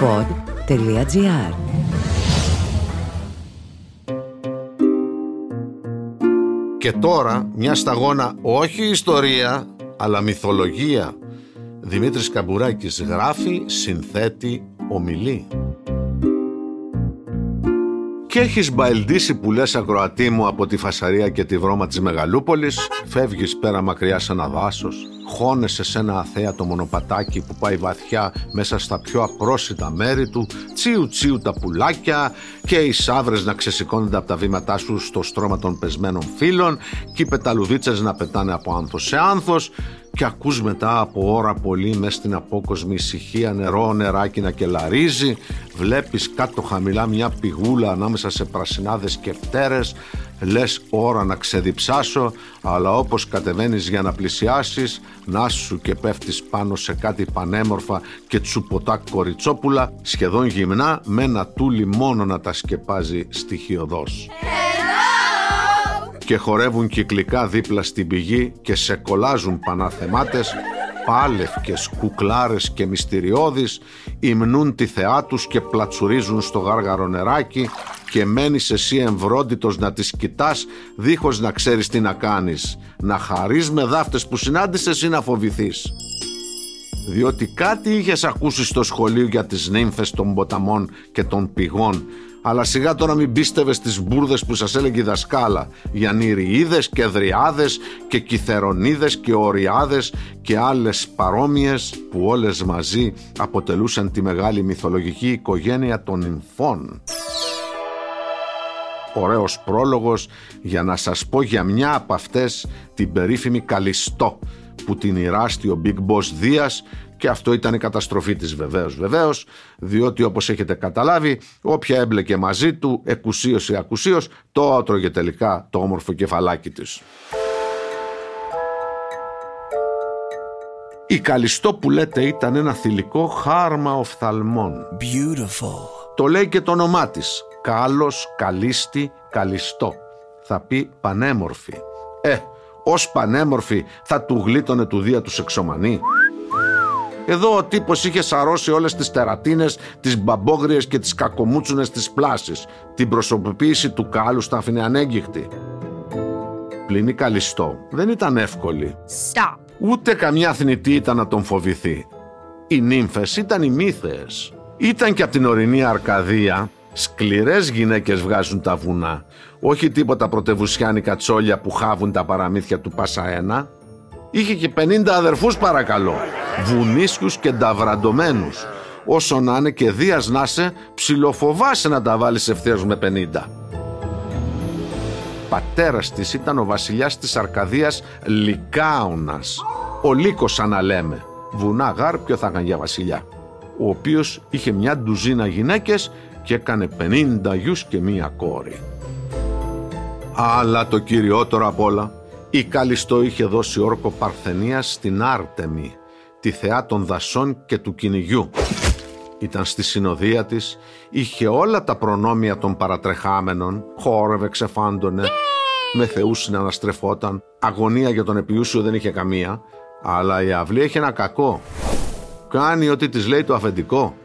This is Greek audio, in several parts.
pod.gr Και τώρα μια σταγόνα όχι ιστορία αλλά μυθολογία. Δημήτρης Καμπουράκης γράφει, συνθέτει, ομιλεί. Και έχεις μπαελντήσει που λες ακροατή μου από τη φασαρία και τη βρώμα της Μεγαλούπολης, φεύγεις πέρα μακριά σε ένα δάσος, χώνεσαι σε ένα αθέατο μονοπατάκι που πάει βαθιά μέσα στα πιο απρόσιτα μέρη του, τσίου τσίου τα πουλάκια και οι σαύρες να ξεσηκώνονται από τα βήματά σου στο στρώμα των πεσμένων φύλων και οι πεταλουδίτσες να πετάνε από άνθος σε άνθος. Και ακούς μετά από ώρα πολύ μέσα στην απόκοσμη ησυχία νερό νεράκι να κελαρίζει. Βλέπεις κάτω χαμηλά μια πηγούλα ανάμεσα σε πρασινάδες και φτέρες λες ώρα να ξεδιψάσω αλλά όπως κατεβαίνεις για να πλησιάσεις να σου και πέφτεις πάνω σε κάτι πανέμορφα και τσουποτά κοριτσόπουλα σχεδόν γυμνά με ένα τούλι μόνο να τα σκεπάζει στοιχειοδός και χορεύουν κυκλικά δίπλα στην πηγή και σε κολάζουν παναθεμάτες πάλευκες, κουκλάρες και μυστηριώδεις υμνούν τη θεά τους και πλατσουρίζουν στο γάργαρο νεράκι και μένεις εσύ εμβρόντιτος να τις κοιτάς δίχως να ξέρεις τι να κάνεις. Να χαρείς με δάφτες που συνάντησες ή να φοβηθείς. Διότι κάτι είχες ακούσει στο σχολείο για τις νύμφες των ποταμών και των πηγών αλλά σιγά τώρα μην πίστευες στις μπουρδες που σας έλεγε η δασκάλα για νηριίδες και δριάδες και κυθερονίδες και οριάδες και άλλες παρόμοιες που όλες μαζί αποτελούσαν τη μεγάλη μυθολογική οικογένεια των νυμφών. Ωραίος πρόλογος για να σας πω για μια από αυτές την περίφημη Καλιστό που την ηράστη ο Big Boss Δίας και αυτό ήταν η καταστροφή της βεβαίως βεβαίως διότι όπως έχετε καταλάβει όποια έμπλεκε μαζί του εκουσίως ή ακουσίως το άτρωγε τελικά το όμορφο κεφαλάκι της. Η Καλιστό που λέτε ήταν ένα θηλυκό χάρμα οφθαλμών. Beautiful. Το λέει και το όνομά της. Κάλος, καλίστη, καλιστό. Θα πει πανέμορφη. Ε, ως πανέμορφη θα του γλίτωνε του Δία του σεξομανή. Εδώ ο τύπος είχε σαρώσει όλες τις τερατίνες, τις μπαμπόγριες και τις κακομούτσουνες της πλάσης. Την προσωποποίηση του κάλου στα άφηνε ανέγκυχτη. Πλην καλιστό. Δεν ήταν εύκολη. Stop. Ούτε καμιά θνητή ήταν να τον φοβηθεί. Οι νύμφες ήταν οι μύθες. Ήταν και από την ορεινή Αρκαδία. Σκληρές γυναίκες βγάζουν τα βουνά. Όχι τίποτα πρωτευουσιάνικα τσόλια που χάβουν τα παραμύθια του Πασαένα. Είχε και 50 αδερφούς παρακαλώ. Βουνίσκους και νταβραντωμένους. Όσο να είναι και δίας να σε, ψιλοφοβάσαι να τα βάλεις ευθέως με 50. Πατέρας της ήταν ο βασιλιάς της Αρκαδίας Λικάουνας. Ο Λύκος σαν να λέμε. Βουνά γάρ ποιο θα έκανε για βασιλιά. Ο οποίος είχε μια ντουζίνα γυναίκες και έκανε 50 γιους και μία κόρη. Αλλά το κυριότερο απ' όλα, η Καλιστό είχε δώσει όρκο παρθενίας στην Άρτεμη, τη θεά των δασών και του κυνηγιού. Ήταν στη συνοδεία της, είχε όλα τα προνόμια των παρατρεχάμενων, χόρευε, ξεφάντωνε, με θεούς συναναστρεφόταν, αγωνία για τον επιούσιο δεν είχε καμία, αλλά η αυλή έχει ένα κακό. Κάνει ό,τι της λέει το αφεντικό.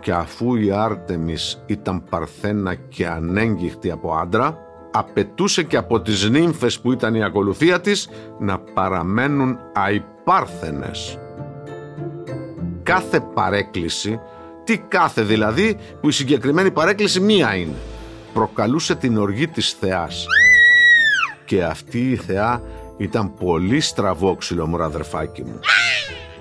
Και αφού η Άρτεμις ήταν παρθένα και ανέγγιχτη από άντρα, απαιτούσε και από τις νύμφες που ήταν η ακολουθία της να παραμένουν αϊπάρθενες. Κάθε παρέκκληση, τι κάθε δηλαδή που η συγκεκριμένη παρέκκληση μία είναι, προκαλούσε την οργή της θεάς. Και αυτή η θεά ήταν πολύ στραβόξυλο μου αδερφάκι μου.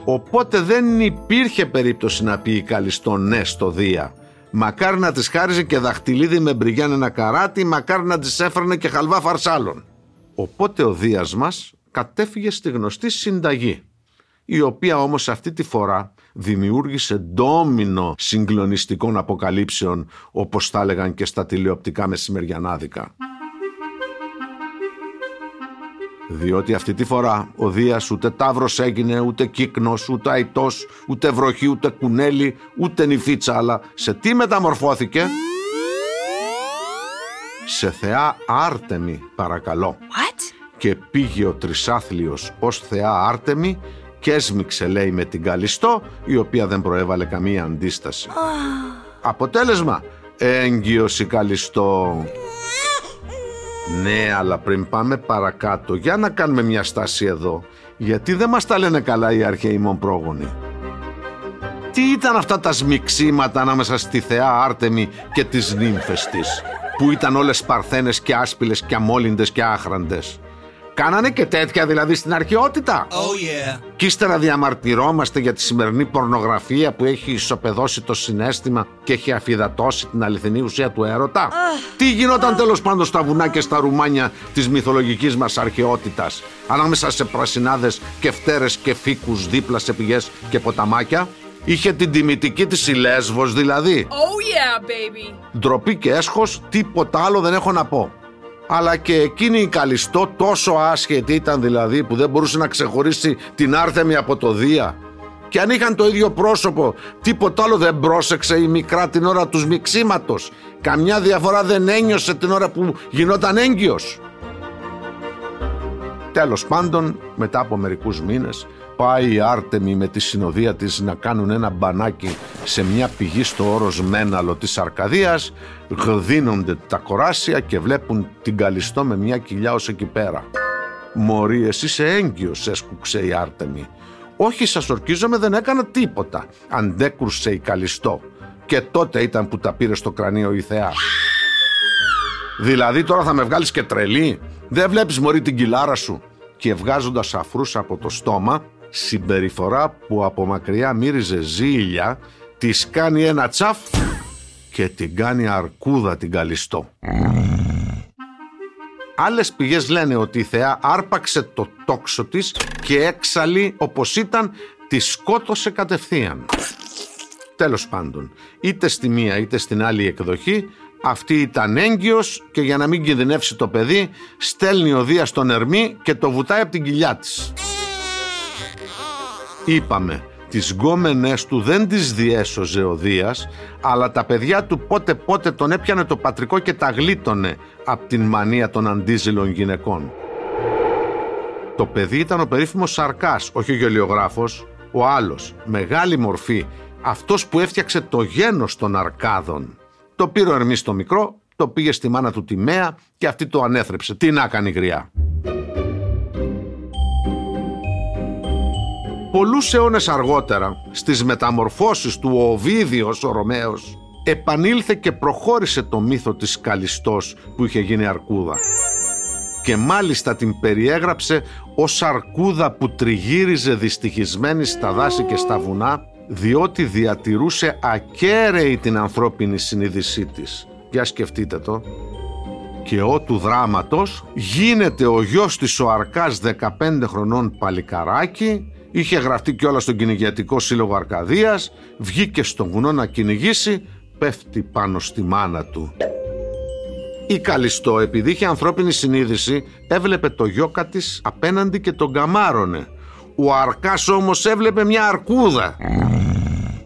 Οπότε δεν υπήρχε περίπτωση να πει η Καλιστό ναι στο Δία. Μακάρι να της χάριζε και δαχτυλίδι με μπριγιάν ένα καράτι, μακάρι να της έφερνε και χαλβά φαρσάλων. Οπότε ο Δίας μας κατέφυγε στη γνωστή συνταγή, η οποία όμως αυτή τη φορά δημιούργησε ντόμινο συγκλονιστικών αποκαλύψεων, όπως τα έλεγαν και στα τηλεοπτικά μεσημεριανάδικα. Διότι αυτή τη φορά ο Δίας ούτε τάβρος έγινε, ούτε κύκνος, ούτε αϊτός, ούτε βροχή, ούτε κουνέλι, ούτε νυφίτσα, αλλά σε τι μεταμορφώθηκε; Σε θεά Άρτεμη, παρακαλώ. What? Και πήγε ο τρισάθλιος ως θεά Άρτεμη και έσμιξε λέει με την Καλιστό η οποία δεν προέβαλε καμία αντίσταση. Αποτέλεσμα έγκυος η Καλιστό. Ναι, αλλά πριν πάμε παρακάτω, για να κάνουμε μια στάση εδώ. Γιατί δεν μας τα λένε καλά οι αρχαίοι μον πρόγονοι. Τι ήταν αυτά τα σμιξίματα ανάμεσα στη θεά Άρτεμι και τις νύμφες της, που ήταν όλες παρθένες και άσπυλες και αμόλυντες και άχραντες; Κάνανε και τέτοια δηλαδή στην αρχαιότητα. Oh yeah. Κι ύστερα διαμαρτυρόμαστε για τη σημερινή πορνογραφία που έχει ισοπεδώσει το συνέστημα και έχει αφιδατώσει την αληθινή ουσία του έρωτα. Τι γινόταν τέλος πάντων στα βουνά και στα ρουμάνια της μυθολογικής μας αρχαιότητας; Ανάμεσα σε πρασινάδες και φτέρες και φύκους δίπλα σε πηγές και ποταμάκια; Είχε την τιμητική της η Λέσβος δηλαδή. Oh yeah, baby. Ντροπή και έσχος, τίποτα άλλο δεν έχω να πω. Αλλά και εκείνη η Καλιστό τόσο άσχετη ήταν δηλαδή που δεν μπορούσε να ξεχωρίσει την Άρθεμη από το Δία. Και αν είχαν το ίδιο πρόσωπο, τίποτα άλλο δεν πρόσεξε η μικρά την ώρα τους μιξίματος. Καμιά διαφορά δεν ένιωσε την ώρα που γινόταν έγκυος. Τέλος πάντων, μετά από μερικούς μήνες, πάει η Άρτεμι με τη συνοδεία της να κάνουν ένα μπανάκι σε μια πηγή στο όρος Μέναλο της Αρκαδίας, γδίνονται τα κοράσια και βλέπουν την Καλιστό με μια κοιλιά ως εκεί πέρα. «Μωρή, εσύ είσαι έγκυος», έσκουξε η Άρτεμι. «Όχι, σας ορκίζομαι, δεν έκανα τίποτα», αντέκρουσε η Καλιστό. Και τότε ήταν που τα πήρε στο κρανίο η θεά. «Δηλαδή τώρα θα με βγάλεις και τρελή, δεν βλέπεις μωρή την κοιλάρα σου» και βγάζοντας αφρούς από το στόμα συμπεριφορά που από μακριά μύριζε ζήλια της κάνει ένα τσαφ και την κάνει αρκούδα την καλιστό. Άλλες πηγές λένε ότι η θεά άρπαξε το τόξο της και έξαλλη όπως ήταν της σκότωσε κατευθείαν. Τέλος πάντων, είτε στη μία είτε στην άλλη εκδοχή αυτή ήταν έγκυος και για να μην κινδυνεύσει το παιδί στέλνει ο Δίας στον Ερμή και το βουτάει από την κοιλιά της. Είπαμε, τις γκόμενες του δεν τις διέσωζε ο Δίας, αλλά τα παιδιά του πότε πότε τον έπιανε το πατρικό και τα γλίτωνε από την μανία των αντίζηλων γυναικών. Το παιδί ήταν ο περίφημος Σαρκάς, όχι ο γελιογράφος, ο άλλος, μεγάλη μορφή, αυτός που έφτιαξε το γένος των Αρκάδων. Το πήρε ο Ερμής το μικρό, το πήγε στη μάνα του τη Μέα και αυτή το ανέθρεψε. Τι να κάνει γριά. Πολλούς αιώνες αργότερα, στις μεταμορφώσεις του ο Οβίδιος ο Ρωμαίος, επανήλθε και προχώρησε το μύθο της Καλιστός που είχε γίνει αρκούδα. Και μάλιστα την περιέγραψε ως αρκούδα που τριγύριζε δυστυχισμένη στα δάση και στα βουνά, διότι διατηρούσε ακέραιη την ανθρώπινη συνείδησή της. Για σκεφτείτε το. Και ο του δράματος γίνεται ο γιος της ο Αρκάς 15 χρονών παλικαράκι Είχε γραφτεί κιόλας στον κυνηγιατικό σύλλογο Αρκαδίας, βγήκε στον βουνό να κυνηγήσει, πέφτει πάνω στη μάνα του. Η Καλιστό, επειδή είχε ανθρώπινη συνείδηση, έβλεπε το γιόκα της απέναντι και τον καμάρωνε. Ο Αρκάς όμως έβλεπε μια αρκούδα.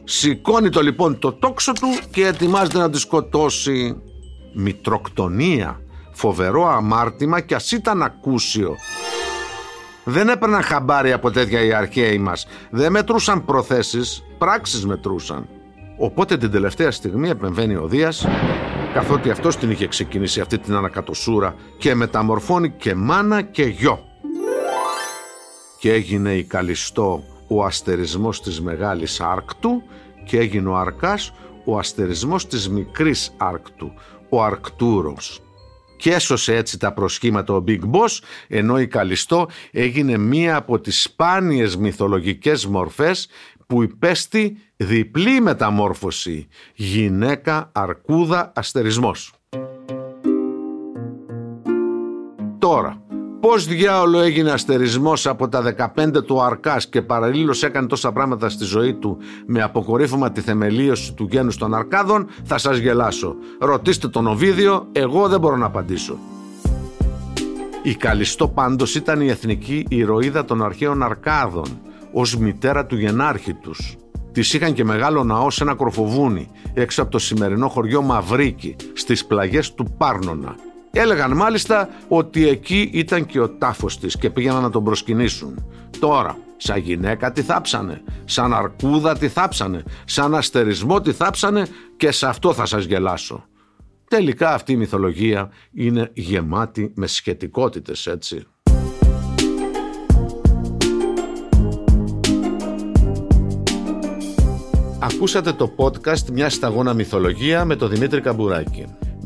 Σηκώνει το λοιπόν το τόξο του και ετοιμάζεται να τη σκοτώσει. Μητροκτονία, φοβερό αμάρτημα και ας ήταν ακούσιο. Δεν έπαιρναν χαμπάρι από τέτοια οι αρχαίοι μας. Δεν μετρούσαν προθέσεις, πράξεις μετρούσαν. Οπότε την τελευταία στιγμή επεμβαίνει ο Δίας, καθότι αυτός την είχε ξεκινήσει αυτή την ανακατοσούρα και μεταμορφώνει και μάνα και γιο. Και έγινε η Καλιστό ο αστερισμός της μεγάλης Άρκτου και έγινε ο Αρκάς ο αστερισμός της μικρής Άρκτου, ο Αρκτούρος και έσωσε έτσι τα προσχήματα ο Big Boss ενώ η Καλιστό έγινε μία από τις σπάνιες μυθολογικές μορφές που υπέστη διπλή μεταμόρφωση γυναίκα αρκούδα αστερισμός. Τώρα, Πώς διάολο έγινε αστερισμός από τα 15 του Αρκάς και παραλλήλως έκανε τόσα πράγματα στη ζωή του με αποκορύφωμα τη θεμελίωση του γένους των Αρκάδων, θα σας γελάσω. Ρωτήστε τον Οβίδιο, εγώ δεν μπορώ να απαντήσω. Η Καλιστό πάντως ήταν η εθνική ηρωίδα των αρχαίων Αρκάδων, ως μητέρα του γενάρχη τους. Της είχαν και μεγάλο ναό σε ένα κροφοβούνι, έξω από το σημερινό χωριό Μαυρίκη, στις πλαγιές του Πάρνονα Έλεγαν μάλιστα ότι εκεί ήταν και ο τάφος της και πήγαιναν να τον προσκυνήσουν. Τώρα, σαν γυναίκα τι θάψανε, σαν αρκούδα τι θάψανε, σαν αστερισμό τι θάψανε και σε αυτό θα σας γελάσω. Τελικά αυτή η μυθολογία είναι γεμάτη με σχετικότητες έτσι. Ακούσατε το podcast «Μια σταγόνα μυθολογία» με τον Δημήτρη Καμπουράκη.